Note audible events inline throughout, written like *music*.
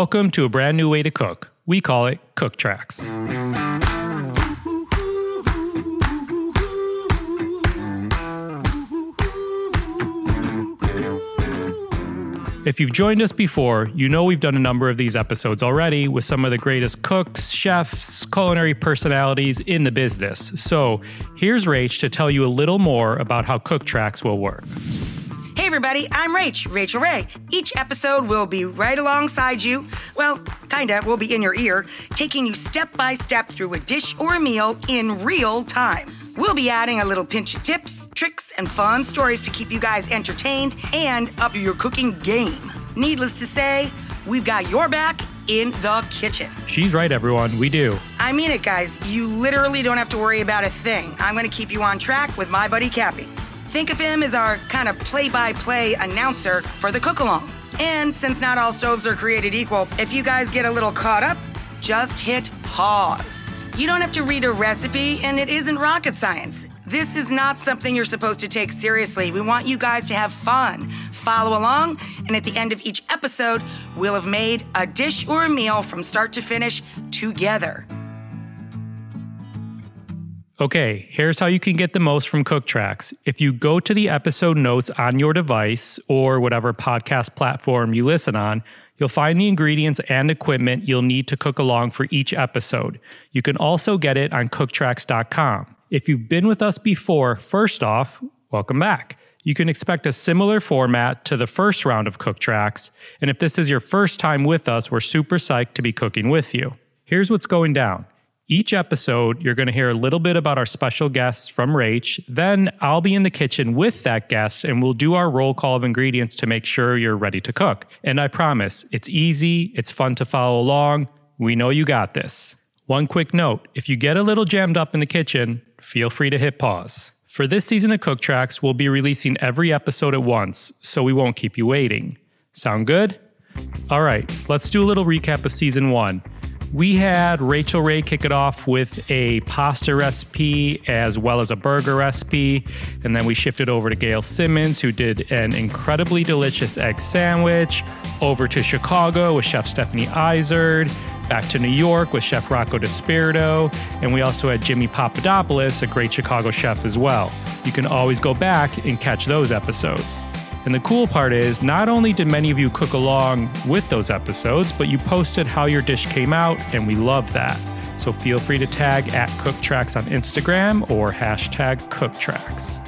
Welcome to a brand new way to cook. We call it Cook Tracks. If you've joined us before, you know we've done a number of these episodes already with some of the greatest cooks, chefs, culinary personalities in the business. So here's Rach to tell you a little more about how Cook Tracks will work. Hey everybody, I'm Rach, Rachael Ray. Each episode will be right alongside you. Well, kinda, we'll be in your ear, taking you step by step through a dish or a meal in real time. We'll be adding a little pinch of tips, tricks, and fun stories to keep you guys entertained and up your cooking game. Needless to say, we've got your back in the kitchen. She's right, everyone. We do. I mean it, guys. You literally don't have to worry about a thing. I'm going to keep you on track with my buddy Cappy. Think of him as our kind of play by play announcer for the cook along. And since not all stoves are created equal, if you guys get a little caught up, just hit pause. You don't have to read a recipe, and it isn't rocket science. This is not something you're supposed to take seriously. We want you guys to have fun. Follow along, and at the end of each episode, we'll have made a dish or a meal from start to finish together. Okay, here's how you can get the most from Cook Tracks. If you go to the episode notes on your device or whatever podcast platform you listen on, You'll find the ingredients and equipment you'll need to cook along for each episode. You can also get it on cooktracks.com. If you've been with us before, first off, welcome back. You can expect a similar format to the first round of Cook Tracks, and if this is your first time with us, we're super psyched to be cooking with you. Here's what's going down. Each episode, you're going to hear a little bit about our special guests from Rach. Then I'll be in the kitchen with that guest and we'll do our roll call of ingredients to make sure you're ready to cook. And I promise, it's easy, it's fun to follow along. We know you got this. One quick note if you get a little jammed up in the kitchen, feel free to hit pause. For this season of Cook Tracks, we'll be releasing every episode at once, so we won't keep you waiting. Sound good? All right, let's do a little recap of season one. We had Rachael Ray kick it off with a pasta recipe as well as a burger recipe. And then we shifted over to Gail Simmons, who did an incredibly delicious egg sandwich. Over to Chicago with Chef Stephanie Izard. Back to New York with Chef Rocco DiSpirito. And we also had Jimmy Papadopoulos, a great Chicago chef as well. You can always go back and catch those episodes. And the cool part is, not only did many of you cook along with those episodes, but you posted how your dish came out, and we love that. So feel free to tag at CookTracks on Instagram or hashtag CookTracks.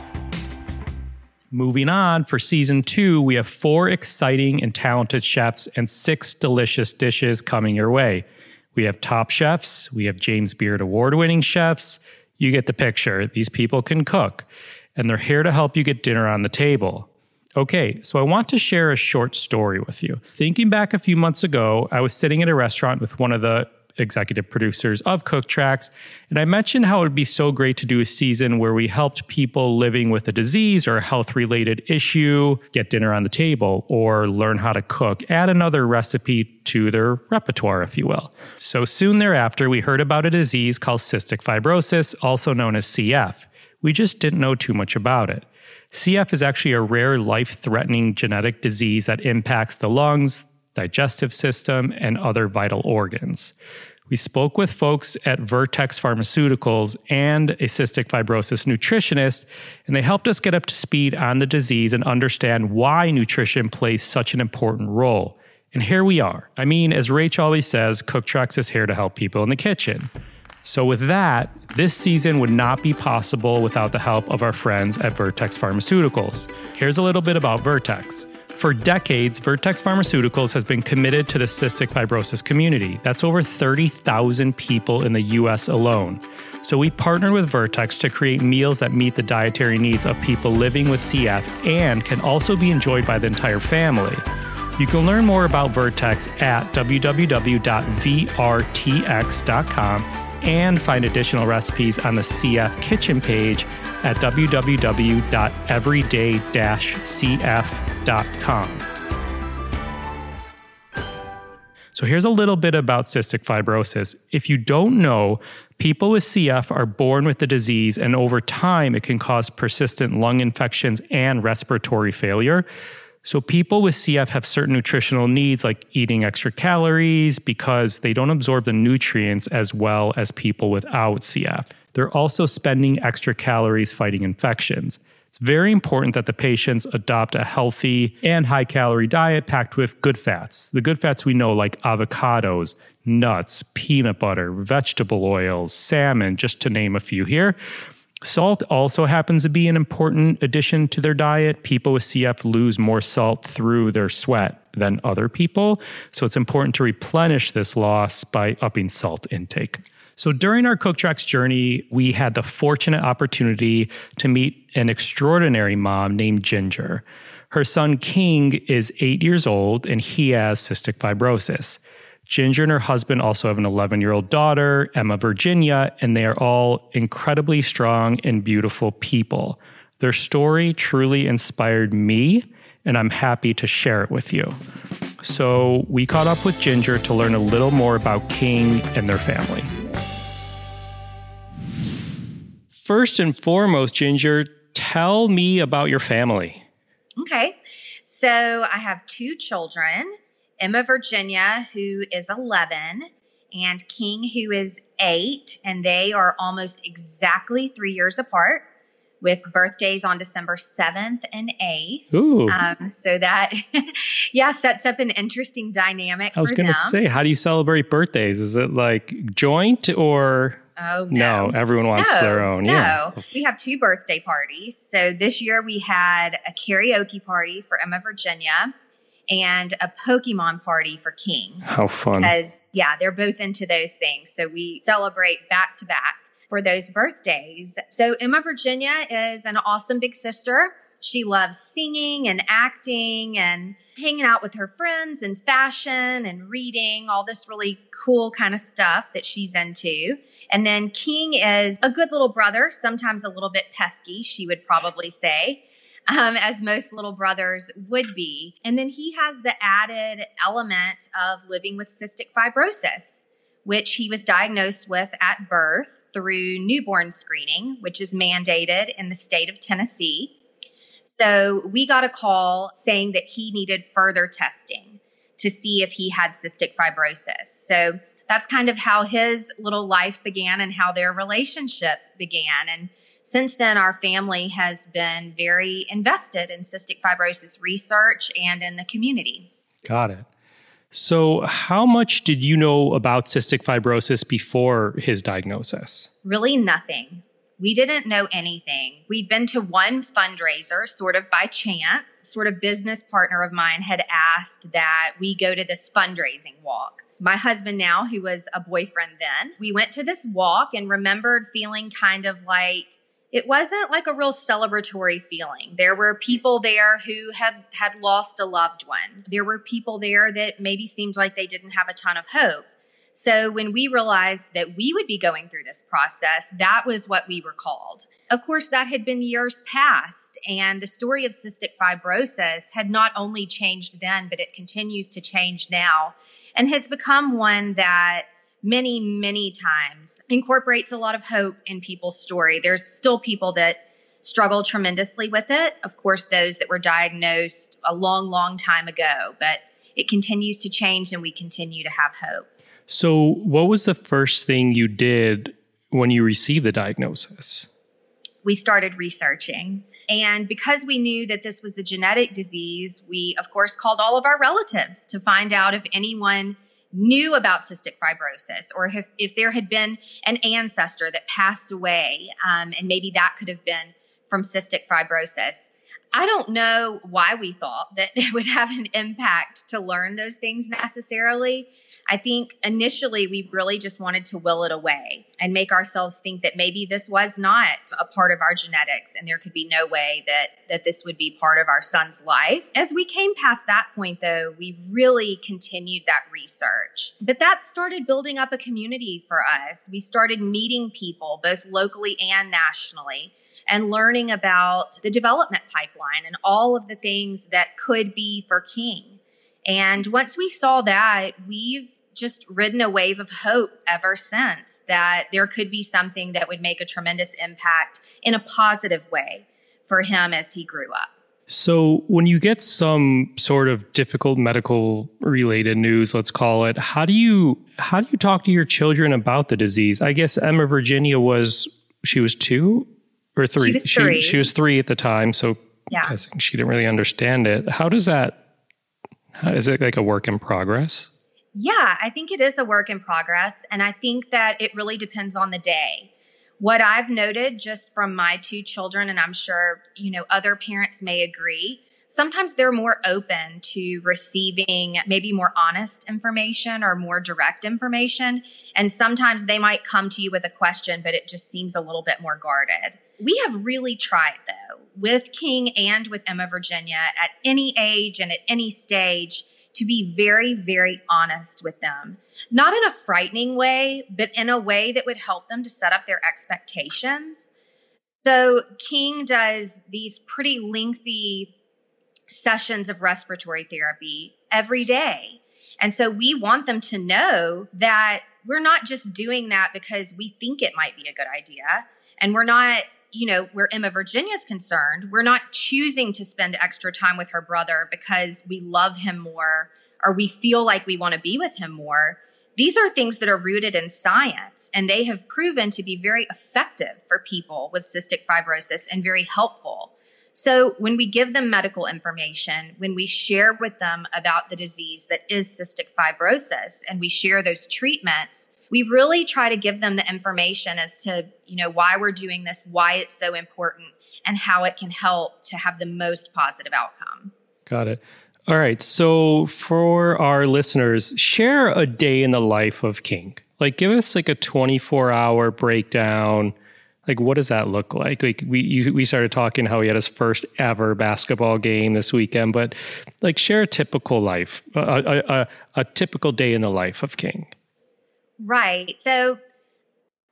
Moving on, for season two, we have four exciting and talented chefs and six delicious dishes coming your way. We have top chefs, we have James Beard award winning chefs. You get the picture. These people can cook, and they're here to help you get dinner on the table. Okay, so I want to share a short story with you. Thinking back a few months ago, I was sitting at a restaurant with one of the executive producers of Cook Tracks, and I mentioned how it would be so great to do a season where we helped people living with a disease or a health related issue get dinner on the table or learn how to cook, add another recipe to their repertoire, if you will. So soon thereafter, we heard about a disease called cystic fibrosis, also known as CF. We just didn't know too much about it. CF is actually a rare life threatening genetic disease that impacts the lungs, digestive system, and other vital organs. We spoke with folks at Vertex Pharmaceuticals and a cystic fibrosis nutritionist, and they helped us get up to speed on the disease and understand why nutrition plays such an important role. And here we are. I mean, as Rach always says, Cook Tracks is here to help people in the kitchen. So, with that, this season would not be possible without the help of our friends at Vertex Pharmaceuticals. Here's a little bit about Vertex. For decades, Vertex Pharmaceuticals has been committed to the cystic fibrosis community. That's over 30,000 people in the US alone. So we partnered with Vertex to create meals that meet the dietary needs of people living with CF and can also be enjoyed by the entire family. You can learn more about Vertex at www.vrtx.com and find additional recipes on the CF Kitchen page at www.everyday-cf.com. So here's a little bit about cystic fibrosis. If you don't know, people with CF are born with the disease, and over time, it can cause persistent lung infections and respiratory failure. So, people with CF have certain nutritional needs like eating extra calories because they don't absorb the nutrients as well as people without CF. They're also spending extra calories fighting infections. It's very important that the patients adopt a healthy and high calorie diet packed with good fats. The good fats we know, like avocados, nuts, peanut butter, vegetable oils, salmon, just to name a few here. Salt also happens to be an important addition to their diet. People with CF lose more salt through their sweat than other people. So it's important to replenish this loss by upping salt intake. So during our Cook Tracks journey, we had the fortunate opportunity to meet an extraordinary mom named Ginger. Her son King is eight years old and he has cystic fibrosis. Ginger and her husband also have an 11 year old daughter, Emma Virginia, and they are all incredibly strong and beautiful people. Their story truly inspired me, and I'm happy to share it with you. So, we caught up with Ginger to learn a little more about King and their family. First and foremost, Ginger, tell me about your family. Okay. So I have two children Emma Virginia, who is 11, and King, who is eight, and they are almost exactly three years apart with birthdays on December 7th and 8th. Ooh. Um, so that, *laughs* yeah, sets up an interesting dynamic. I was going to say, how do you celebrate birthdays? Is it like joint or? Oh no. no everyone wants no, their own. No, yeah. we have two birthday parties. So this year we had a karaoke party for Emma Virginia and a Pokemon party for King. How fun! Because yeah, they're both into those things. So we celebrate back to back for those birthdays. So Emma Virginia is an awesome big sister. She loves singing and acting and hanging out with her friends and fashion and reading, all this really cool kind of stuff that she's into. And then King is a good little brother, sometimes a little bit pesky, she would probably say. Um, as most little brothers would be. And then he has the added element of living with cystic fibrosis, which he was diagnosed with at birth through newborn screening, which is mandated in the state of Tennessee. So we got a call saying that he needed further testing to see if he had cystic fibrosis. So that's kind of how his little life began and how their relationship began. And since then, our family has been very invested in cystic fibrosis research and in the community. Got it. So, how much did you know about cystic fibrosis before his diagnosis? Really, nothing. We didn't know anything. We'd been to one fundraiser sort of by chance. Sort of business partner of mine had asked that we go to this fundraising walk my husband now, who was a boyfriend then, we went to this walk and remembered feeling kind of like it wasn't like a real celebratory feeling. There were people there who had had lost a loved one. There were people there that maybe seemed like they didn't have a ton of hope. So when we realized that we would be going through this process, that was what we were called. Of course, that had been years past, and the story of cystic fibrosis had not only changed then, but it continues to change now and has become one that many, many times incorporates a lot of hope in people's story. There's still people that struggle tremendously with it. Of course, those that were diagnosed a long, long time ago, but it continues to change and we continue to have hope. So, what was the first thing you did when you received the diagnosis? We started researching. And because we knew that this was a genetic disease, we, of course, called all of our relatives to find out if anyone knew about cystic fibrosis or if, if there had been an ancestor that passed away um, and maybe that could have been from cystic fibrosis. I don't know why we thought that *laughs* it would have an impact to learn those things necessarily. I think initially we really just wanted to will it away and make ourselves think that maybe this was not a part of our genetics and there could be no way that that this would be part of our son's life. As we came past that point though, we really continued that research. But that started building up a community for us. We started meeting people both locally and nationally and learning about the development pipeline and all of the things that could be for King. And once we saw that, we've just ridden a wave of hope ever since that there could be something that would make a tremendous impact in a positive way for him as he grew up. So, when you get some sort of difficult medical related news, let's call it, how do you how do you talk to your children about the disease? I guess Emma Virginia was she was 2 or 3. She was 3. She, she was 3 at the time, so Yeah. I think she didn't really understand it. How does that how, is it like a work in progress? Yeah, I think it is a work in progress. And I think that it really depends on the day. What I've noted just from my two children, and I'm sure, you know, other parents may agree, sometimes they're more open to receiving maybe more honest information or more direct information. And sometimes they might come to you with a question, but it just seems a little bit more guarded. We have really tried, though, with King and with Emma Virginia at any age and at any stage to be very, very honest with them. Not in a frightening way, but in a way that would help them to set up their expectations. So, King does these pretty lengthy sessions of respiratory therapy every day. And so, we want them to know that we're not just doing that because we think it might be a good idea. And we're not you know, where Emma Virginia is concerned, we're not choosing to spend extra time with her brother because we love him more or we feel like we want to be with him more. These are things that are rooted in science and they have proven to be very effective for people with cystic fibrosis and very helpful. So when we give them medical information, when we share with them about the disease that is cystic fibrosis and we share those treatments, we really try to give them the information as to you know why we're doing this why it's so important and how it can help to have the most positive outcome Got it. All right. So for our listeners, share a day in the life of King. Like give us like a 24 hour breakdown. Like what does that look like? Like we you, we started talking how he had his first ever basketball game this weekend, but like share a typical life, a, a, a, a typical day in the life of King. Right so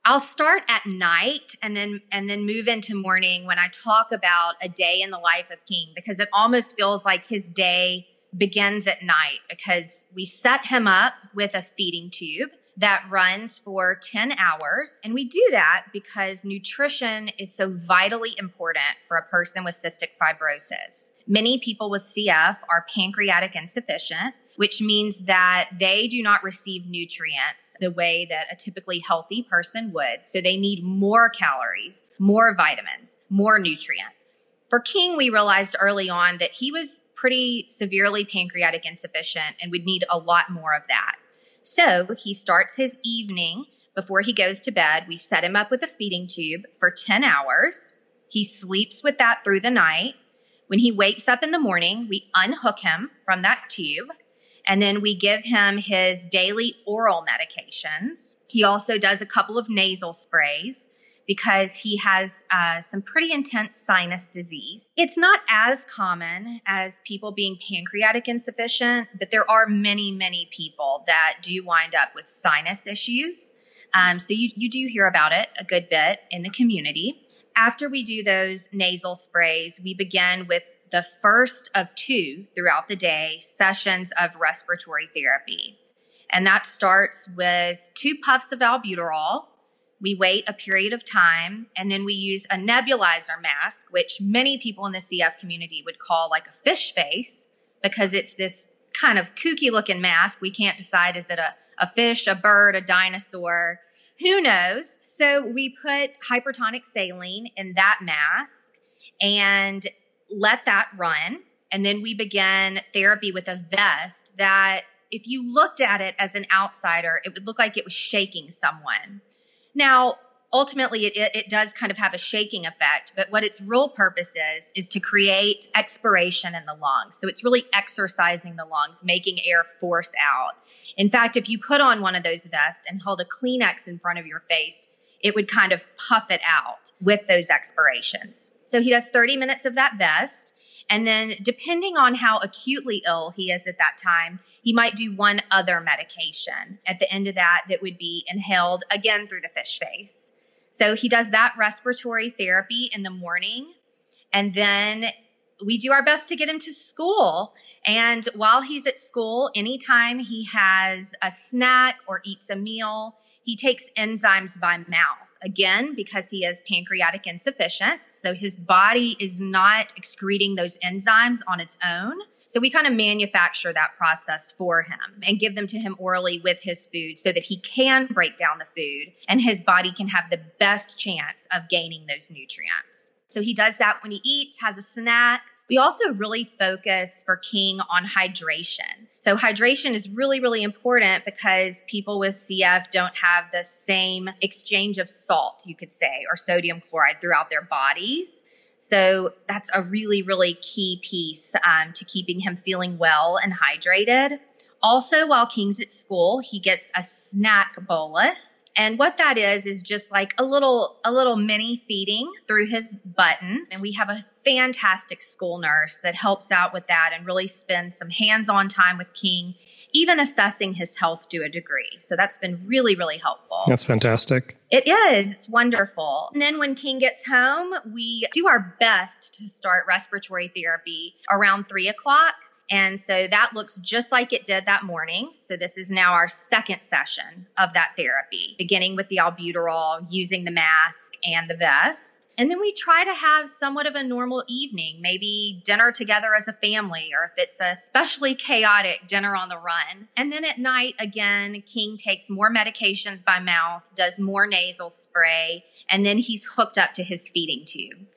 i'll start at night and then and then move into morning when i talk about a day in the life of king because it almost feels like his day begins at night because we set him up with a feeding tube that runs for 10 hours. And we do that because nutrition is so vitally important for a person with cystic fibrosis. Many people with CF are pancreatic insufficient, which means that they do not receive nutrients the way that a typically healthy person would. So they need more calories, more vitamins, more nutrients. For King, we realized early on that he was pretty severely pancreatic insufficient and would need a lot more of that. So he starts his evening before he goes to bed. We set him up with a feeding tube for 10 hours. He sleeps with that through the night. When he wakes up in the morning, we unhook him from that tube and then we give him his daily oral medications. He also does a couple of nasal sprays because he has uh, some pretty intense sinus disease. It's not as common as people being pancreatic insufficient, but there are many, many people that do wind up with sinus issues. Um, so you, you do hear about it a good bit in the community. After we do those nasal sprays, we begin with the first of two throughout the day sessions of respiratory therapy. And that starts with two puffs of albuterol we wait a period of time and then we use a nebulizer mask, which many people in the CF community would call like a fish face because it's this kind of kooky looking mask. We can't decide is it a, a fish, a bird, a dinosaur? Who knows? So we put hypertonic saline in that mask and let that run. And then we began therapy with a vest that, if you looked at it as an outsider, it would look like it was shaking someone. Now, ultimately, it, it, does kind of have a shaking effect, but what its real purpose is, is to create expiration in the lungs. So it's really exercising the lungs, making air force out. In fact, if you put on one of those vests and hold a Kleenex in front of your face, it would kind of puff it out with those expirations. So he does 30 minutes of that vest. And then, depending on how acutely ill he is at that time, he might do one other medication at the end of that that would be inhaled again through the fish face. So he does that respiratory therapy in the morning. And then we do our best to get him to school. And while he's at school, anytime he has a snack or eats a meal, he takes enzymes by mouth. again because he is pancreatic insufficient. So his body is not excreting those enzymes on its own. So we kind of manufacture that process for him and give them to him orally with his food so that he can break down the food and his body can have the best chance of gaining those nutrients. So he does that when he eats, has a snack. We also really focus for King on hydration. So hydration is really, really important because people with CF don't have the same exchange of salt, you could say, or sodium chloride throughout their bodies. So that's a really, really key piece um, to keeping him feeling well and hydrated. Also, while King's at school, he gets a snack bolus. And what that is is just like a little a little mini feeding through his button. And we have a fantastic school nurse that helps out with that and really spends some hands-on time with King even assessing his health to a degree. So that's been really, really helpful. That's fantastic. It is. It's wonderful. And then when King gets home, we do our best to start respiratory therapy around three o'clock. And so that looks just like it did that morning. So this is now our second session of that therapy, beginning with the albuterol, using the mask and the vest. And then we try to have somewhat of a normal evening, maybe dinner together as a family, or if it's a especially chaotic dinner on the run. And then at night, again, King takes more medications by mouth, does more nasal spray, and then he's hooked up to his feeding tube.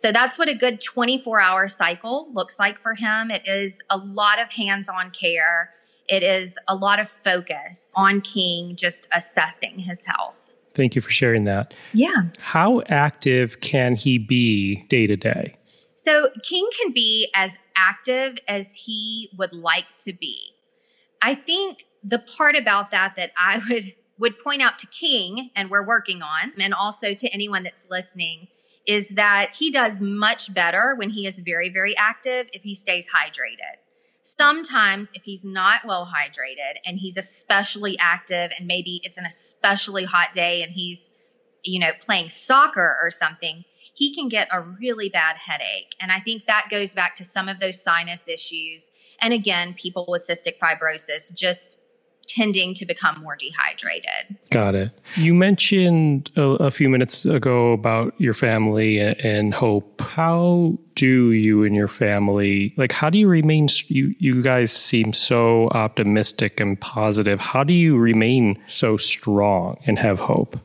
So that's what a good 24 hour cycle looks like for him. It is a lot of hands on care. It is a lot of focus on King just assessing his health. Thank you for sharing that. Yeah. How active can he be day to day? So, King can be as active as he would like to be. I think the part about that that I would would point out to King and we're working on and also to anyone that's listening is that he does much better when he is very, very active if he stays hydrated. Sometimes, if he's not well hydrated and he's especially active, and maybe it's an especially hot day and he's, you know, playing soccer or something, he can get a really bad headache. And I think that goes back to some of those sinus issues. And again, people with cystic fibrosis just tending to become more dehydrated. Got it. You mentioned a, a, few minutes ago about your family and hope. How do you and your family like how do you remain you you guys seem so optimistic and positive. How do you remain so strong and have hope?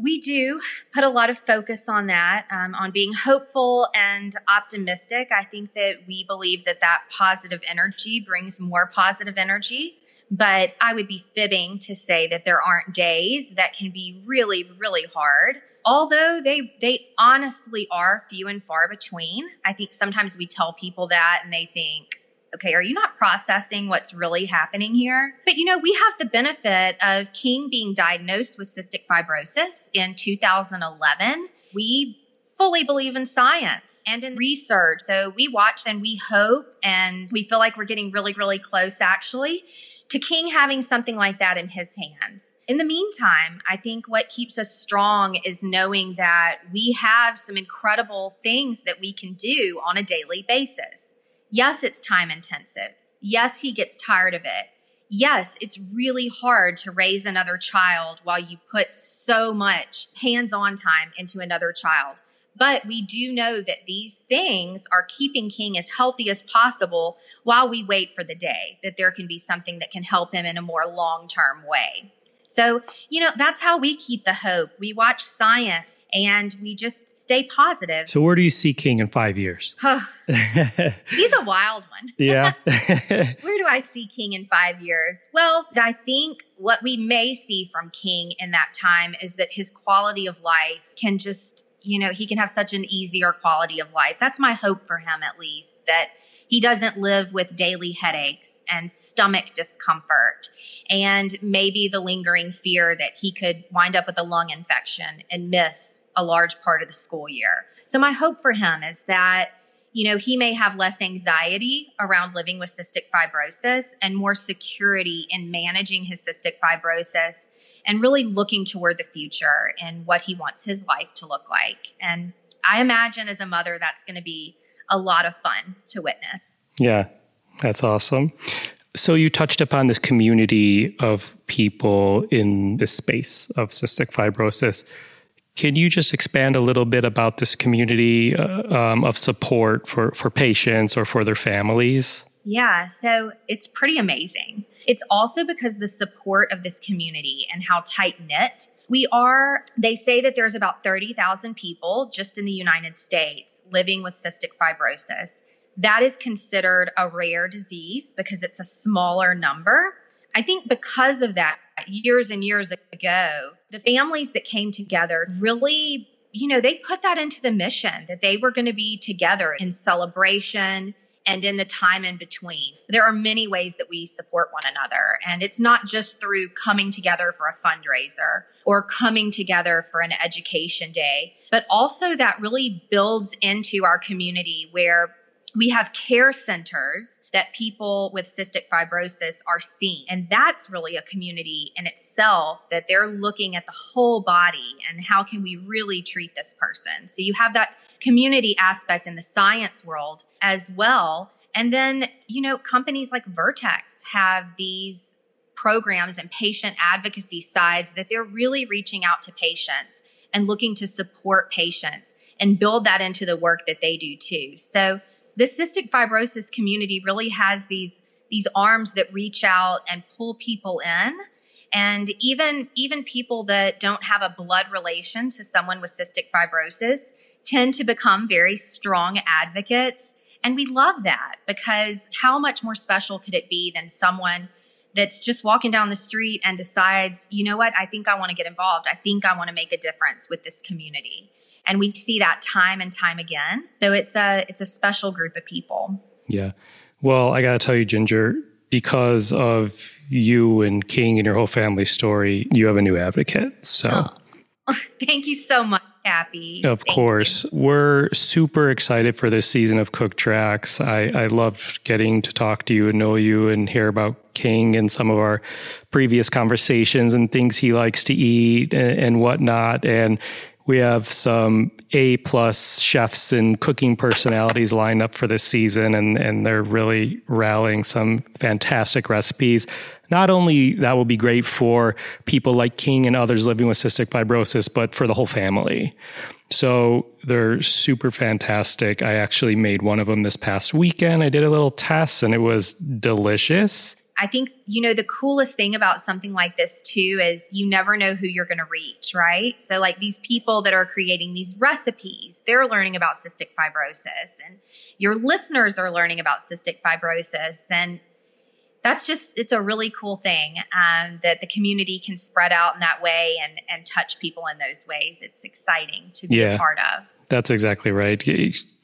we do put a lot of focus on that, um, on being hopeful and optimistic. I think that we believe that that positive energy brings more positive energy. But I would be fibbing to say that there aren't days that can be really, really hard. Although they they honestly are few and far between. I think sometimes we tell people that and they think, okay, are you not processing what's really happening here? But you know, we have the benefit of King being diagnosed with cystic fibrosis in 2011. We fully believe in science and in research. So we watch and we hope and we feel like we're getting really, really close actually to King having something like that in his hands. In the meantime, I think what keeps us strong is knowing that we have some incredible things that we can do on a daily basis. Yes, it's time intensive. Yes, he gets tired of it. Yes, it's really hard to raise another child while you put so much hands on time into another child. But we do know that these things are keeping King as healthy as possible while we wait for the day that there can be something that can help him in a more long term way. So, you know, that's how we keep the hope. We watch science and we just stay positive. So, where do you see King in five years? *sighs* He's a wild one. *laughs* *laughs* Yeah. where do I see King in five years? Well, I think what we may see from King in that time is that his quality of life can just you know, he can have such an easier quality of life. That's my hope for him, at least, that he doesn't live with daily headaches and stomach discomfort and maybe the lingering fear that he could wind up with a lung infection and miss a large part of the school year. So, my hope for him is that you know, he may have less anxiety around living with cystic fibrosis and more security in managing his cystic fibrosis and really looking toward the future and what he wants his life to look like. And I imagine as a mother, that's going to be a lot of fun to witness. Yeah, that's awesome. So you touched upon this community of people in this space of cystic fibrosis. Can you just expand a little bit about this community uh, um, of support for, for patients or for their families? Yeah, so it's pretty amazing. It's also because the support of this community and how tight knit we are. They say that there's about 30,000 people just in the United States living with cystic fibrosis. That is considered a rare disease because it's a smaller number. I think because of that, years and years ago, the families that came together really, you know, they put that into the mission that they were going to be together in celebration and in the time in between. There are many ways that we support one another. And it's not just through coming together for a fundraiser or coming together for an education day, but also that really builds into our community where we have care centers that people with cystic fibrosis are seeing. And that's really a community in itself that they're looking at the whole body and how can we really treat this person. So you have that community aspect in the science world as well. And then, you know, companies like Vertex have these programs and patient advocacy sides that they're really reaching out to patients and looking to support patients and build that into the work that they do too. So the cystic fibrosis community really has these these arms that reach out and pull people in and even even people that don't have a blood relation to someone with cystic fibrosis tend to become very strong advocates. And we love that because how much more special could it be than someone that's just walking down the street and decides, you know what, I think I want to get involved. I think I want to make a difference with this community. And we see that time and time again so it's a it's a special group of people. Yeah. Well i gotta tell you ginger because of you and king and your whole family story you have a new advocate so. Oh. *laughs* thank you so much Cappy. Of Thank course. You. We're super excited for this season of Cook Tracks. I, I loved getting to talk to you and know you and hear about King and some of our previous conversations and things he likes to eat and, and whatnot. And we have some A plus chefs and cooking personalities lined up for this season, and, and they're really rallying some fantastic recipes. Not only that will be great for people like King and others living with cystic fibrosis, but for the whole family. So they're super fantastic. I actually made one of them this past weekend. I did a little test and it was delicious. I think, you know, the coolest thing about something like this too is you never know who you're going to reach, right? So, like these people that are creating these recipes, they're learning about cystic fibrosis, and your listeners are learning about cystic fibrosis. And that's just, it's a really cool thing um, that the community can spread out in that way and, and touch people in those ways. It's exciting to be yeah, a part of. That's exactly right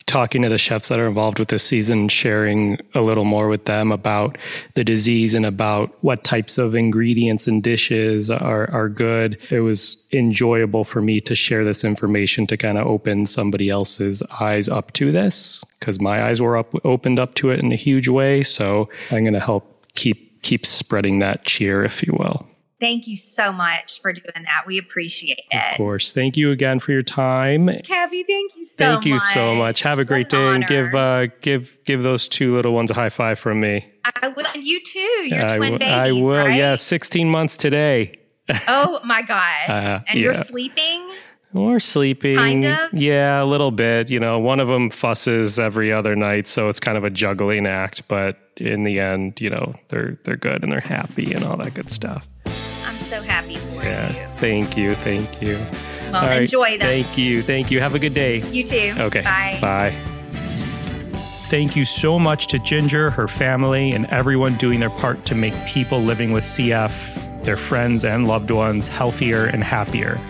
talking to the chefs that are involved with this season, sharing a little more with them about the disease and about what types of ingredients and dishes are, are good. It was enjoyable for me to share this information to kind of open somebody else's eyes up to this because my eyes were up, opened up to it in a huge way. So I'm going to help keep keep spreading that cheer, if you will. Thank you so much for doing that. We appreciate it. Of course. Thank you again for your time. Kathy, thank you so thank much. Thank you so much. Have a great day honor. and give uh, give give those two little ones a high five from me. I will and you too. Your I twin w- babies. I will, right? yeah. Sixteen months today. *laughs* oh my gosh. Uh, and yeah. you're sleeping? We're sleeping. Kind of? Yeah, a little bit. You know, one of them fusses every other night, so it's kind of a juggling act, but in the end, you know, they're they're good and they're happy and all that good stuff I'm so happy for yeah, you. Thank you. Thank you. Well, All enjoy right. them. Thank you. Thank you. Have a good day. You too. Okay. Bye. Bye. Thank you so much to Ginger, her family, and everyone doing their part to make people living with CF, their friends and loved ones, healthier and happier.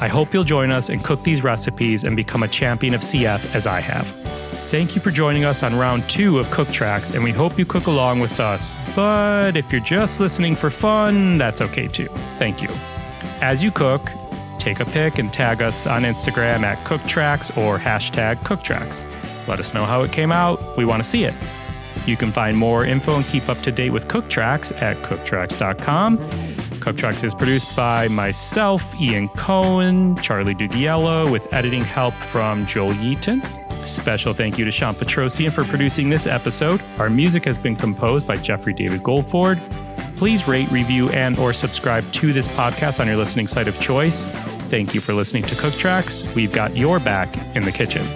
I hope you'll join us and cook these recipes and become a champion of CF as I have. Thank you for joining us on round two of Cook Tracks, and we hope you cook along with us. But if you're just listening for fun, that's okay too. Thank you. As you cook, take a pic and tag us on Instagram at Cook Tracks or hashtag Cook Tracks. Let us know how it came out. We want to see it. You can find more info and keep up to date with Cook Tracks at cooktracks.com. Cook Tracks is produced by myself, Ian Cohen, Charlie Dugiello, with editing help from Joel Yeaton. Special thank you to Sean Petrosian for producing this episode. Our music has been composed by Jeffrey David Goldford. Please rate, review, and or subscribe to this podcast on your listening site of choice. Thank you for listening to Cook Tracks. We've got your back in the kitchen.